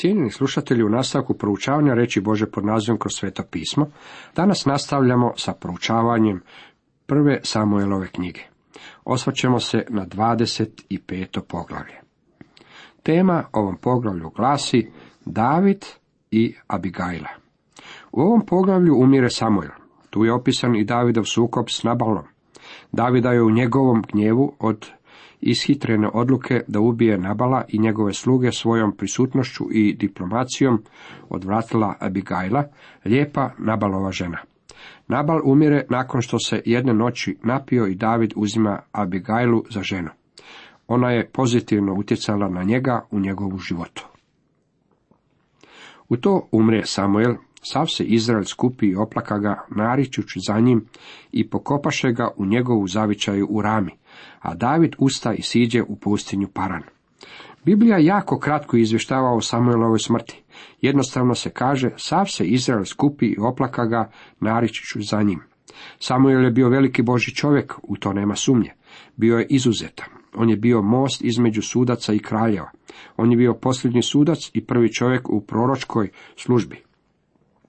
Cijenjeni slušatelji u nastavku proučavanja reći Bože pod nazivom kroz sveto pismo, danas nastavljamo sa proučavanjem prve Samuelove knjige. Osvrćemo se na 25. poglavlje. Tema ovom poglavlju glasi David i Abigaila. U ovom poglavlju umire Samuel. Tu je opisan i Davidov sukob s Nabalom. Davida je u njegovom gnjevu od ishitrene odluke da ubije Nabala i njegove sluge svojom prisutnošću i diplomacijom odvratila Abigaila, lijepa Nabalova žena. Nabal umire nakon što se jedne noći napio i David uzima Abigailu za ženu. Ona je pozitivno utjecala na njega u njegovu životu. U to umre Samuel, sav se Izrael skupi i oplaka ga, naričući za njim i pokopaše ga u njegovu zavičaju u rami, a David usta i siđe u pustinju Paran. Biblija jako kratko izvještava o Samuelovoj smrti. Jednostavno se kaže, sav se Izrael skupi i oplaka ga, naričiću za njim. Samuel je bio veliki Boži čovjek, u to nema sumnje. Bio je izuzetan. On je bio most između sudaca i kraljeva. On je bio posljednji sudac i prvi čovjek u proročkoj službi.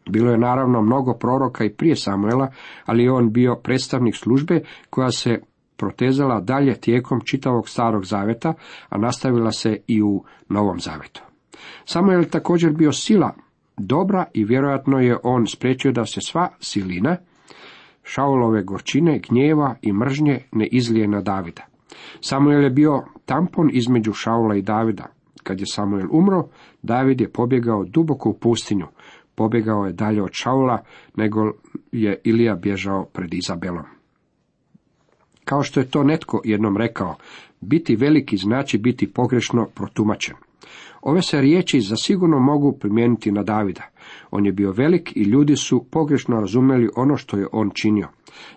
Bilo je naravno mnogo proroka i prije Samuela, ali je on bio predstavnik službe koja se protezala dalje tijekom čitavog starog zaveta, a nastavila se i u novom zavetu. Samuel također bio sila dobra i vjerojatno je on spriječio da se sva silina Šaulove gorčine, gnjeva i mržnje ne izlije na Davida. Samuel je bio tampon između Šaula i Davida. Kad je Samuel umro, David je pobjegao duboko u pustinju. Pobjegao je dalje od Šaula, nego je Ilija bježao pred Izabelom. Kao što je to netko jednom rekao, biti veliki znači biti pogrešno protumačen. Ove se riječi zasigurno mogu primijeniti na Davida. On je bio velik i ljudi su pogrešno razumjeli ono što je on činio.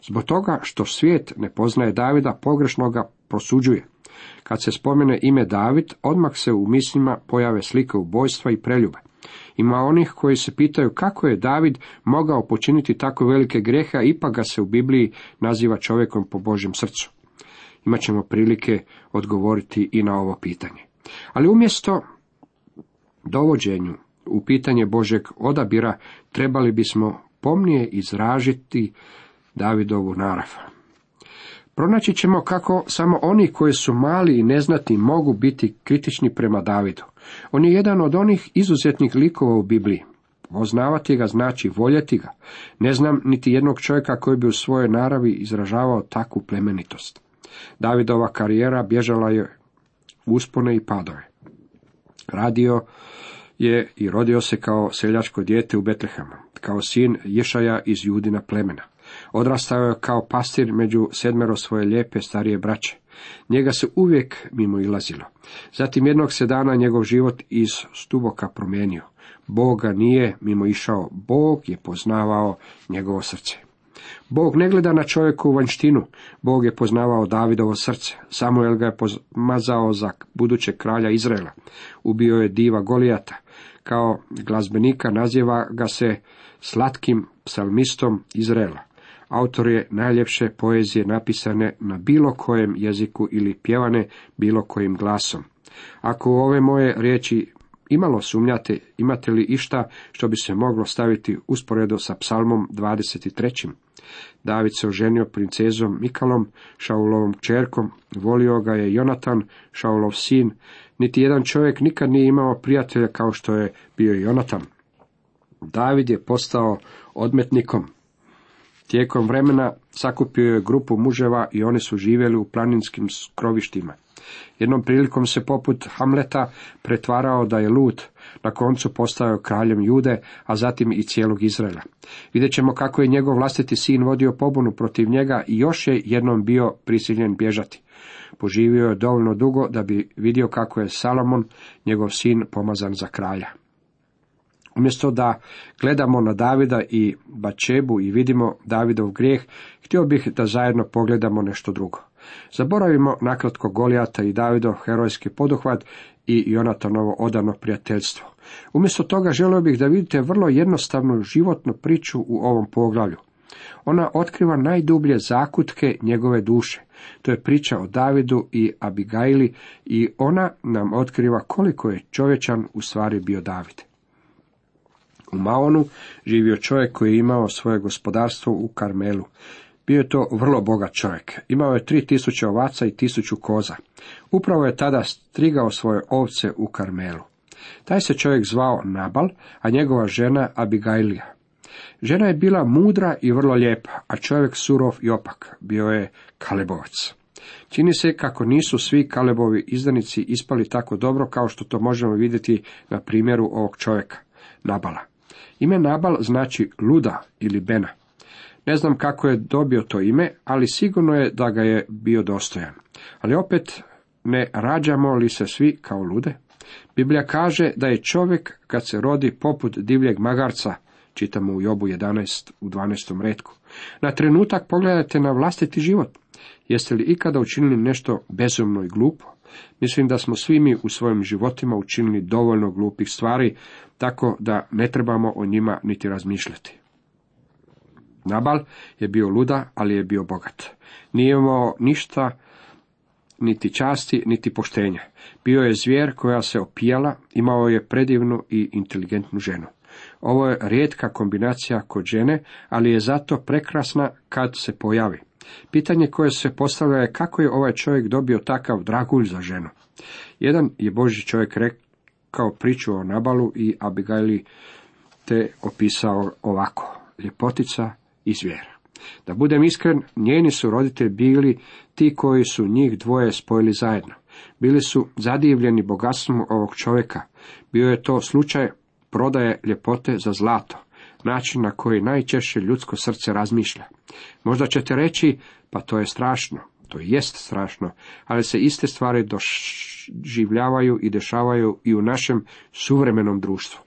Zbog toga što svijet ne poznaje Davida, pogrešno ga prosuđuje. Kad se spomene ime David, odmah se u mislima pojave slike ubojstva i preljube. Ima onih koji se pitaju kako je David mogao počiniti tako velike grehe, a ipak ga se u Bibliji naziva čovjekom po Božjem srcu. Imaćemo prilike odgovoriti i na ovo pitanje. Ali umjesto dovođenju u pitanje Božeg odabira trebali bismo pomnije izražiti Davidovu narav. Pronaći ćemo kako samo oni koji su mali i neznatni mogu biti kritični prema Davidu. On je jedan od onih izuzetnih likova u Bibliji. Poznavati ga znači voljeti ga. Ne znam niti jednog čovjeka koji bi u svojoj naravi izražavao takvu plemenitost. Davidova karijera bježala je uspone i padove. Radio je i rodio se kao seljačko dijete u Betlehemu, kao sin Ješaja iz Judina plemena. Odrastao je kao pastir među sedmero svoje lijepe starije braće. Njega se uvijek mimo ilazilo. Zatim jednog se dana njegov život iz stuboka promijenio. Boga nije mimo išao, Bog je poznavao njegovo srce. Bog ne gleda na čovjeku vanštinu, Bog je poznavao Davidovo srce. Samuel ga je pomazao za buduće kralja Izraela. Ubio je diva Golijata. Kao glazbenika naziva ga se slatkim psalmistom Izraela. Autor je najljepše poezije napisane na bilo kojem jeziku ili pjevane bilo kojim glasom. Ako u ove moje riječi imalo sumnjate, imate li išta što bi se moglo staviti usporedo sa psalmom 23. David se oženio princezom Mikalom, Šaulovom čerkom, volio ga je Jonatan, Šaulov sin. Niti jedan čovjek nikad nije imao prijatelja kao što je bio Jonatan. David je postao odmetnikom. Tijekom vremena sakupio je grupu muževa i oni su živjeli u planinskim skrovištima. Jednom prilikom se poput Hamleta pretvarao da je lud, na koncu postao kraljem Jude, a zatim i cijelog Izraela. Vidjet ćemo kako je njegov vlastiti sin vodio pobunu protiv njega i još je jednom bio prisiljen bježati. Poživio je dovoljno dugo da bi vidio kako je Salomon, njegov sin, pomazan za kralja. Umjesto da gledamo na Davida i Bačebu i vidimo Davidov grijeh, htio bih da zajedno pogledamo nešto drugo. Zaboravimo nakratko Golijata i Davidov herojski poduhvat i Jonatanovo odano prijateljstvo. Umjesto toga želio bih da vidite vrlo jednostavnu životnu priču u ovom poglavlju. Ona otkriva najdublje zakutke njegove duše. To je priča o Davidu i Abigaili i ona nam otkriva koliko je čovječan u stvari bio David. U Maonu živio čovjek koji je imao svoje gospodarstvo u Karmelu. Bio je to vrlo bogat čovjek. Imao je tri tisuće ovaca i tisuću koza. Upravo je tada strigao svoje ovce u Karmelu. Taj se čovjek zvao Nabal, a njegova žena Abigailija. Žena je bila mudra i vrlo lijepa, a čovjek surov i opak. Bio je Kalebovac. Čini se kako nisu svi Kalebovi izdanici ispali tako dobro kao što to možemo vidjeti na primjeru ovog čovjeka, Nabala. Ime Nabal znači luda ili bena. Ne znam kako je dobio to ime, ali sigurno je da ga je bio dostojan. Ali opet ne rađamo li se svi kao lude? Biblija kaže da je čovjek kad se rodi poput divljeg magarca, čitamo u Jobu 11 u 12. redku. Na trenutak pogledajte na vlastiti život. Jeste li ikada učinili nešto bezumno i glupo? Mislim da smo svi mi u svojim životima učinili dovoljno glupih stvari, tako da ne trebamo o njima niti razmišljati. Nabal je bio luda, ali je bio bogat. Nije imao ništa, niti časti, niti poštenja. Bio je zvijer koja se opijala, imao je predivnu i inteligentnu ženu. Ovo je rijetka kombinacija kod žene, ali je zato prekrasna kad se pojavi. Pitanje koje se postavlja je kako je ovaj čovjek dobio takav dragulj za ženu. Jedan je Boži čovjek rekao priču o Nabalu i Abigaili te opisao ovako. Ljepotica i zvijera. Da budem iskren, njeni su roditelji bili ti koji su njih dvoje spojili zajedno. Bili su zadivljeni bogatstvom ovog čovjeka. Bio je to slučaj prodaje ljepote za zlato, način na koji najčešće ljudsko srce razmišlja. Možda ćete reći, pa to je strašno, to jest strašno, ali se iste stvari doživljavaju i dešavaju i u našem suvremenom društvu.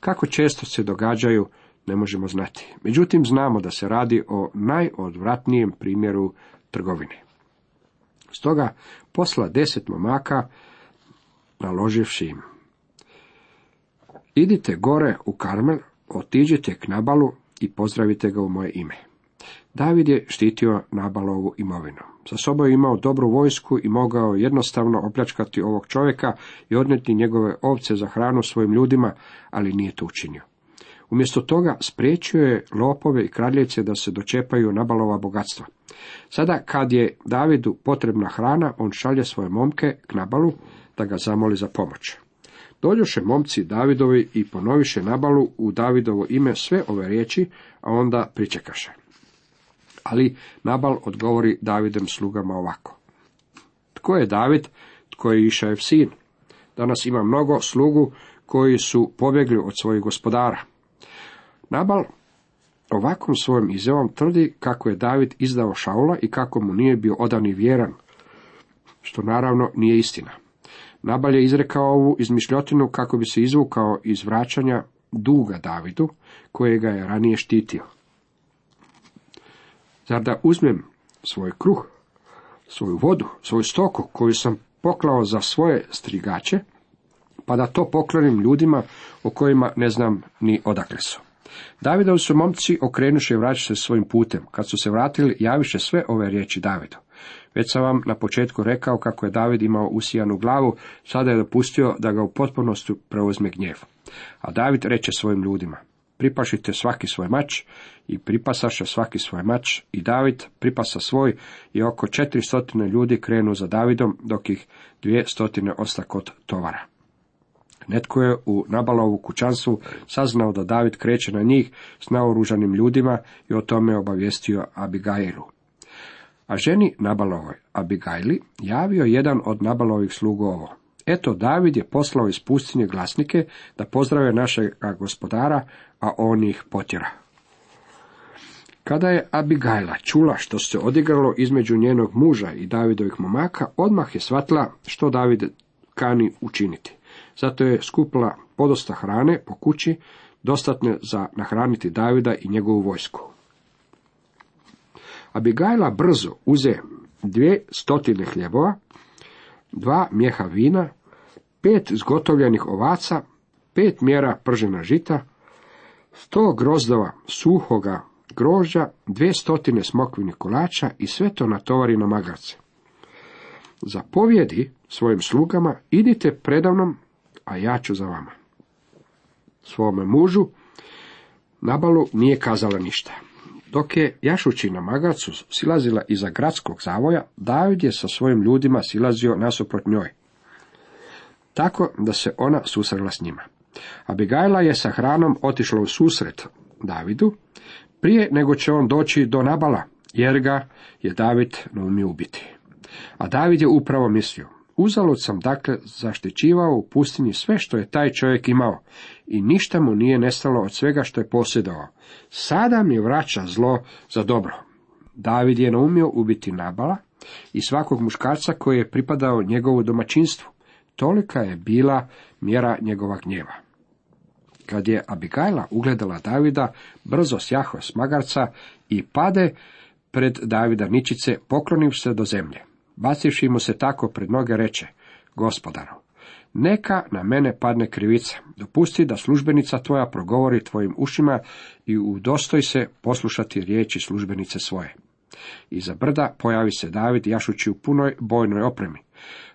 Kako često se događaju, ne možemo znati. Međutim, znamo da se radi o najodvratnijem primjeru trgovine. Stoga posla deset momaka, naloživši im. Idite gore u Karmel, otiđite k Nabalu i pozdravite ga u moje ime. David je štitio Nabalovu imovinu. Sa sobom je imao dobru vojsku i mogao jednostavno opljačkati ovog čovjeka i odnijeti njegove ovce za hranu svojim ljudima, ali nije to učinio. Umjesto toga spriječio je lopove i kradljivce da se dočepaju Nabalova bogatstva. Sada kad je Davidu potrebna hrana, on šalje svoje momke k Nabalu da ga zamoli za pomoć. Dođoše momci Davidovi i ponoviše Nabalu u Davidovo ime sve ove riječi, a onda pričekaše. Ali Nabal odgovori Davidem slugama ovako. Tko je David? Tko je Išajev sin? Danas ima mnogo slugu koji su pobjegli od svojih gospodara. Nabal ovakvom svojom izjavom tvrdi kako je David izdao Šaula i kako mu nije bio odan i vjeran, što naravno nije istina. Nabal je izrekao ovu izmišljotinu kako bi se izvukao iz vraćanja duga Davidu, kojega je ranije štitio. Zar da uzmem svoj kruh, svoju vodu, svoju stoku koju sam poklao za svoje strigače, pa da to poklonim ljudima o kojima ne znam ni odakle su. Davidovi su momci okrenuše i vraćaše svojim putem. Kad su se vratili, javiše sve ove riječi Davidu. Već sam vam na početku rekao kako je David imao usijanu glavu, sada je dopustio da ga u potpunosti preuzme gnjev. A David reče svojim ljudima, pripašite svaki svoj mač i pripasaše svaki svoj mač i David pripasa svoj i oko četiri stotine ljudi krenu za Davidom dok ih dvije stotine osta kod tovara. Netko je u Nabalovu kućanstvu saznao da David kreće na njih s naoružanim ljudima i o tome obavijestio Abigailu. A ženi Nabalovoj, Abigajli, javio jedan od Nabalovih slugu Eto, David je poslao iz pustinje glasnike da pozdrave našeg gospodara, a on ih potjera. Kada je Abigajla čula što se odigralo između njenog muža i Davidovih momaka, odmah je shvatila što David kani učiniti. Zato je skupila podosta hrane po kući, dostatne za nahraniti Davida i njegovu vojsku. Abigajla brzo uze dvije stotine hljebova, dva mjeha vina, pet zgotovljenih ovaca, pet mjera pržena žita, sto grozdova suhoga grožđa, dvije stotine smokvinih kolača i sve to natovari na magarce. Zapovjedi svojim slugama, idite predavnom, a ja ću za vama. Svome mužu Nabalu nije kazala ništa. Dok je jašući na magarcu silazila iza gradskog zavoja, David je sa svojim ljudima silazio nasuprot njoj. Tako da se ona susrela s njima. Abigajla je sa hranom otišla u susret Davidu, prije nego će on doći do Nabala, jer ga je David naumio ubiti. A David je upravo mislio, uzalud sam dakle zaštićivao u pustinji sve što je taj čovjek imao i ništa mu nije nestalo od svega što je posjedovao. Sada mi vraća zlo za dobro. David je naumio ubiti Nabala i svakog muškarca koji je pripadao njegovu domaćinstvu. Tolika je bila mjera njegova gnjeva. Kad je Abigajla ugledala Davida, brzo sjaho s magarca i pade pred Davida ničice, pokloniv se do zemlje. Bacivši mu se tako pred noge reče, gospodaru, neka na mene padne krivica, dopusti da službenica tvoja progovori tvojim ušima i udostoj se poslušati riječi službenice svoje. Iza brda pojavi se David jašući u punoj bojnoj opremi.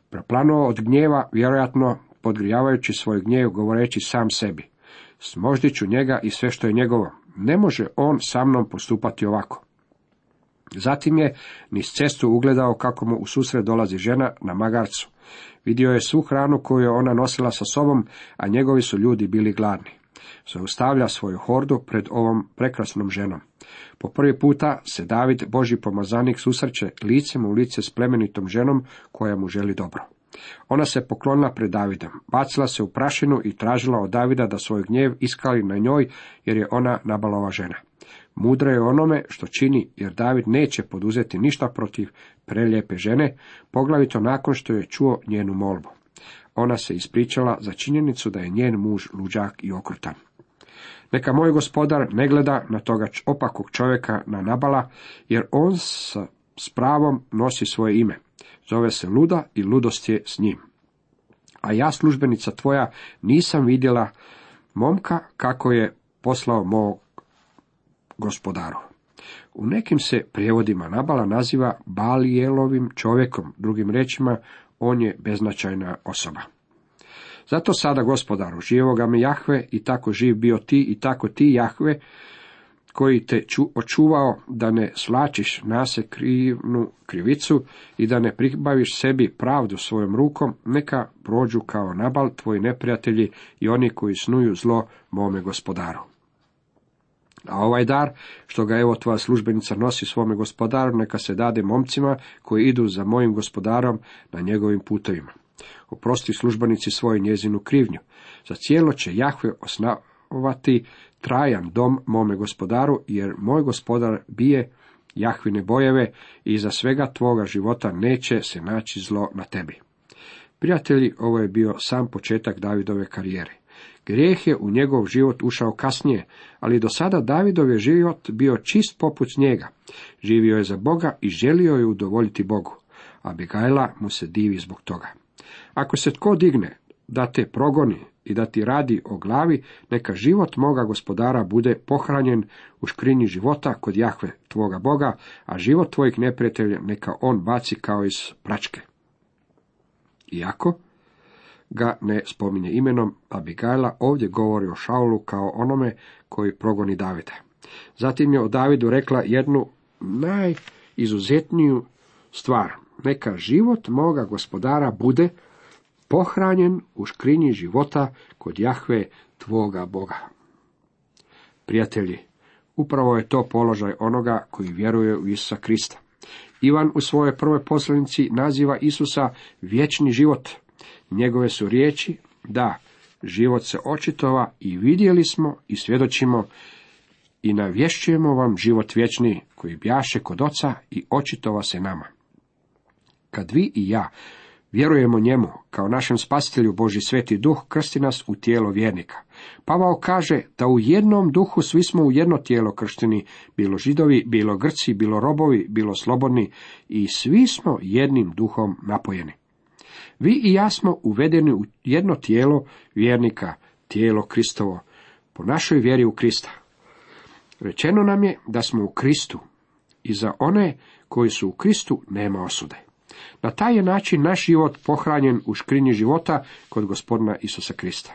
Proplanuo od gnjeva, vjerojatno podgrijavajući svoj gnjev, govoreći sam sebi. Smoždit ću njega i sve što je njegovo. Ne može on sa mnom postupati ovako. Zatim je niz cestu ugledao kako mu u susret dolazi žena na magarcu. Vidio je svu hranu koju je ona nosila sa sobom, a njegovi su ljudi bili gladni. Zaustavlja svoju hordu pred ovom prekrasnom ženom. Po prvi puta se David, Boži pomazanik, susreće licem u lice s plemenitom ženom koja mu želi dobro. Ona se poklonila pred Davidom, bacila se u prašinu i tražila od Davida da svoj gnjev iskali na njoj, jer je ona nabalova žena. Mudra je onome što čini, jer David neće poduzeti ništa protiv prelijepe žene, poglavito nakon što je čuo njenu molbu. Ona se ispričala za činjenicu da je njen muž luđak i okrutan. Neka moj gospodar ne gleda na toga opakog čovjeka na nabala, jer on s pravom nosi svoje ime. Zove se luda i ludost je s njim. A ja, službenica tvoja, nisam vidjela momka kako je poslao mog gospodaru. U nekim se prijevodima Nabala naziva Balijelovim čovjekom, drugim rečima, on je beznačajna osoba. Zato sada, gospodaru, živoga mi Jahve i tako živ bio ti i tako ti, Jahve, koji te očuvao da ne slačiš nase krivnu krivicu i da ne pribaviš sebi pravdu svojom rukom, neka prođu kao nabal tvoji neprijatelji i oni koji snuju zlo mome gospodaru. A ovaj dar, što ga evo tvoja službenica nosi svome gospodaru, neka se dade momcima koji idu za mojim gospodarom na njegovim putovima. Oprosti službenici svoju njezinu krivnju. Za cijelo će Jahve osnovati trajan dom mome gospodaru, jer moj gospodar bije Jahvine bojeve i za svega tvoga života neće se naći zlo na tebi. Prijatelji, ovo je bio sam početak Davidove karijere. Grijeh je u njegov život ušao kasnije, ali do sada Davidov je život bio čist poput njega. Živio je za Boga i želio je udovoljiti Bogu. A Begajla mu se divi zbog toga. Ako se tko digne da te progoni i da ti radi o glavi, neka život moga gospodara bude pohranjen u škrinji života kod Jahve tvoga Boga, a život tvojih neprijatelja neka on baci kao iz pračke. Iako ga ne spominje imenom, Abigajla ovdje govori o Šaulu kao onome koji progoni Davida. Zatim je o Davidu rekla jednu najizuzetniju stvar. Neka život moga gospodara bude pohranjen u škrinji života kod Jahve tvoga Boga. Prijatelji, upravo je to položaj onoga koji vjeruje u Isusa Krista. Ivan u svojoj prvoj poslanici naziva Isusa vječni život. Njegove su riječi, da, život se očitova i vidjeli smo i svjedočimo i navješćujemo vam život vječni koji bjaše kod oca i očitova se nama. Kad vi i ja vjerujemo njemu kao našem spasitelju Boži sveti duh krsti nas u tijelo vjernika. Pavao kaže da u jednom duhu svi smo u jedno tijelo kršteni, bilo židovi, bilo grci, bilo robovi, bilo slobodni i svi smo jednim duhom napojeni. Vi i ja smo uvedeni u jedno tijelo vjernika, tijelo Kristovo, po našoj vjeri u Krista. Rečeno nam je da smo u Kristu i za one koji su u Kristu nema osude. Na taj je način naš život pohranjen u škrinji života kod gospodina Isusa Krista.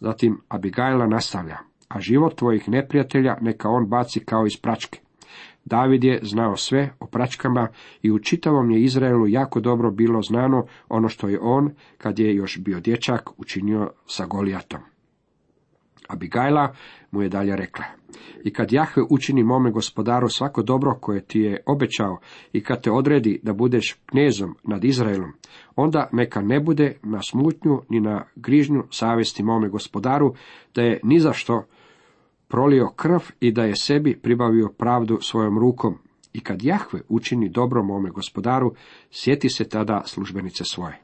Zatim Abigajla nastavlja, a život tvojih neprijatelja neka on baci kao iz pračke. David je znao sve o pračkama i u čitavom je Izraelu jako dobro bilo znano ono što je on, kad je još bio dječak, učinio sa Golijatom. Abigajla mu je dalje rekla, i kad Jahve učini mome gospodaru svako dobro koje ti je obećao i kad te odredi da budeš knezom nad Izraelom, onda neka ne bude na smutnju ni na grižnju savesti mome gospodaru, da je ni za što prolio krv i da je sebi pribavio pravdu svojom rukom. I kad Jahve učini dobro mome gospodaru, sjeti se tada službenice svoje.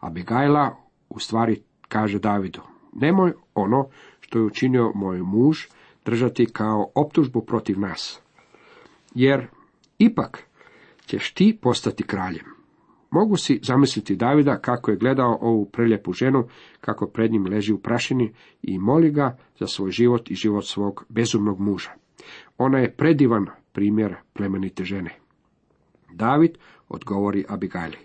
Abigajla u stvari kaže Davidu, nemoj ono što je učinio moj muž držati kao optužbu protiv nas. Jer ipak ćeš ti postati kraljem. Mogu si zamisliti Davida kako je gledao ovu preljepu ženu, kako pred njim leži u prašini i moli ga za svoj život i život svog bezumnog muža. Ona je predivan primjer plemenite žene. David odgovori Abigajli.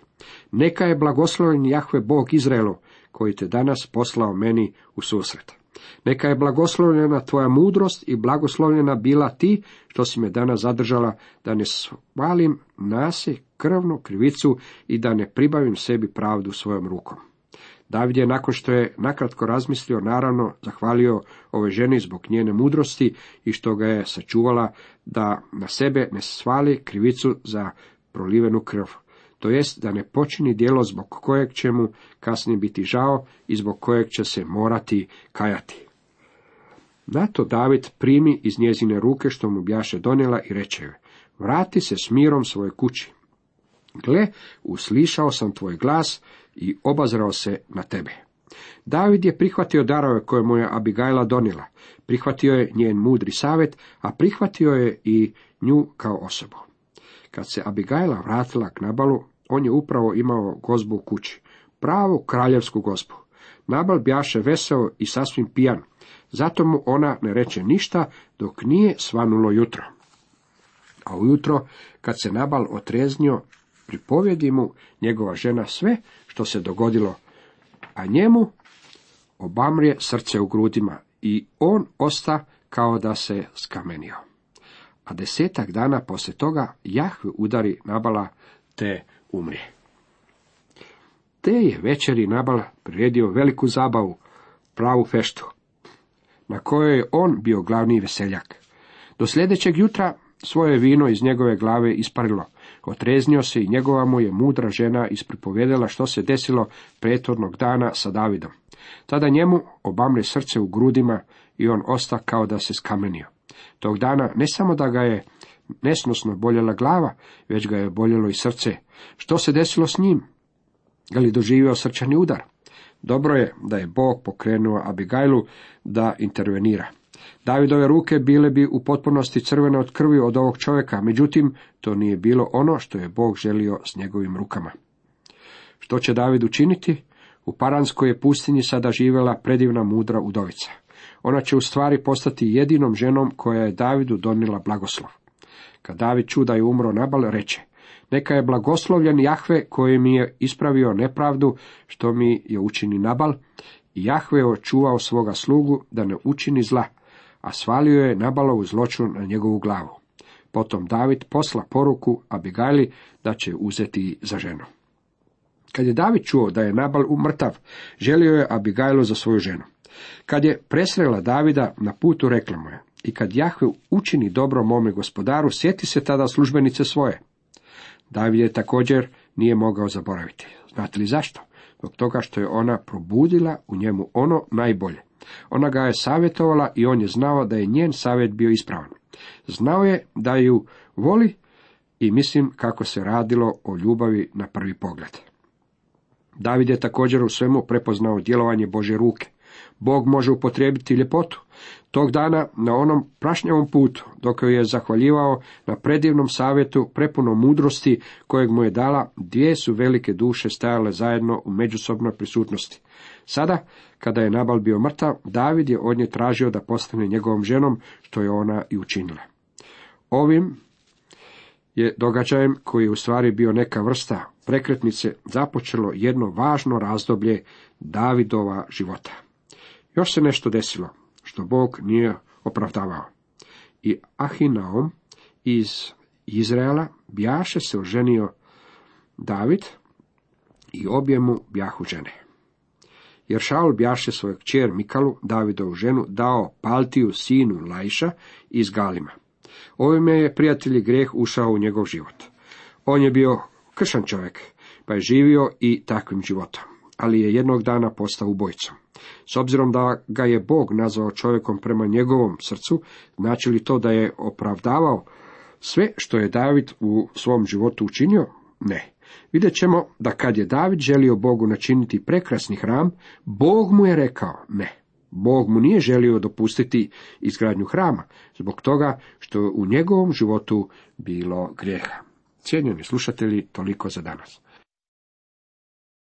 Neka je blagosloven Jahve Bog Izraelu, koji te danas poslao meni u susret. Neka je blagoslovljena tvoja mudrost i blagoslovljena bila ti, što si me danas zadržala, da ne svalim nase krvnu krivicu i da ne pribavim sebi pravdu svojom rukom. David je nakon što je nakratko razmislio, naravno zahvalio ove ženi zbog njene mudrosti i što ga je sačuvala da na sebe ne svali krivicu za prolivenu krv to jest da ne počini djelo zbog kojeg će mu kasnije biti žao i zbog kojeg će se morati kajati. Na to David primi iz njezine ruke što mu bjaše donijela i reče joj, vrati se s mirom svoje kući. Gle, uslišao sam tvoj glas i obazrao se na tebe. David je prihvatio darove koje mu je Abigajla donijela. Prihvatio je njen mudri savjet, a prihvatio je i nju kao osobu. Kad se Abigajla vratila k Nabalu, on je upravo imao gozbu u kući. Pravu kraljevsku gozbu. Nabal bjaše veseo i sasvim pijan. Zato mu ona ne reče ništa dok nije svanulo jutro. A ujutro, kad se Nabal otreznio, pripovjedi mu njegova žena sve što se dogodilo, a njemu obamrije srce u grudima i on osta kao da se skamenio a desetak dana poslije toga Jahve udari Nabala te umrije. Te je večeri Nabal priredio veliku zabavu, pravu feštu, na kojoj je on bio glavni veseljak. Do sljedećeg jutra svoje vino iz njegove glave isparilo. Otreznio se i njegova mu je mudra žena ispripovedala što se desilo prethodnog dana sa Davidom. Tada njemu obamre srce u grudima i on osta kao da se skamenio. Tog dana ne samo da ga je nesnosno boljela glava, već ga je boljelo i srce. Što se desilo s njim? Je li doživio srčani udar? Dobro je da je Bog pokrenuo Abigajlu da intervenira. Davidove ruke bile bi u potpunosti crvene od krvi od ovog čovjeka, međutim, to nije bilo ono što je Bog želio s njegovim rukama. Što će David učiniti? U Paranskoj je pustinji sada živjela predivna mudra udovica. Ona će u stvari postati jedinom ženom koja je Davidu donijela blagoslov. Kad David čuda je umro Nabal, reče, neka je blagoslovljen Jahve koji mi je ispravio nepravdu što mi je učini Nabal, i Jahve je očuvao svoga slugu da ne učini zla, a svalio je Nabalovu zločun na njegovu glavu. Potom David posla poruku Abigajli da će uzeti za ženu. Kad je David čuo da je Nabal umrtav, želio je Abigajlu za svoju ženu. Kad je presrela Davida, na putu rekla mu je, i kad Jahve učini dobro mome gospodaru, sjeti se tada službenice svoje. David je također nije mogao zaboraviti. Znate li zašto? Zbog toga što je ona probudila u njemu ono najbolje. Ona ga je savjetovala i on je znao da je njen savjet bio ispravan. Znao je da ju voli i mislim kako se radilo o ljubavi na prvi pogled. David je također u svemu prepoznao djelovanje Bože ruke. Bog može upotrijebiti ljepotu, Tog dana na onom prašnjavom putu, dok je zahvaljivao na predivnom savjetu, prepuno mudrosti kojeg mu je dala, dvije su velike duše stajale zajedno u međusobnoj prisutnosti. Sada, kada je Nabal bio mrtav, David je od nje tražio da postane njegovom ženom, što je ona i učinila. Ovim je događajem koji je u stvari bio neka vrsta prekretnice započelo jedno važno razdoblje Davidova života. Još se nešto desilo što Bog nije opravdavao. I Ahinaom iz Izraela bjaše se oženio David i obje mu bjahu žene. Jer Šaul bjaše svoju kćer Mikalu, Davidovu ženu, dao Paltiju sinu Lajša iz Galima. Ovime je prijatelji greh ušao u njegov život. On je bio kršan čovjek, pa je živio i takvim životom, ali je jednog dana postao ubojcom. S obzirom da ga je Bog nazvao čovjekom prema njegovom srcu, znači li to da je opravdavao sve što je David u svom životu učinio? Ne. Vidjet ćemo da kad je David želio Bogu načiniti prekrasni hram, Bog mu je rekao ne. Bog mu nije želio dopustiti izgradnju hrama, zbog toga što u njegovom životu bilo grijeha. Cijenjeni slušatelji, toliko za danas.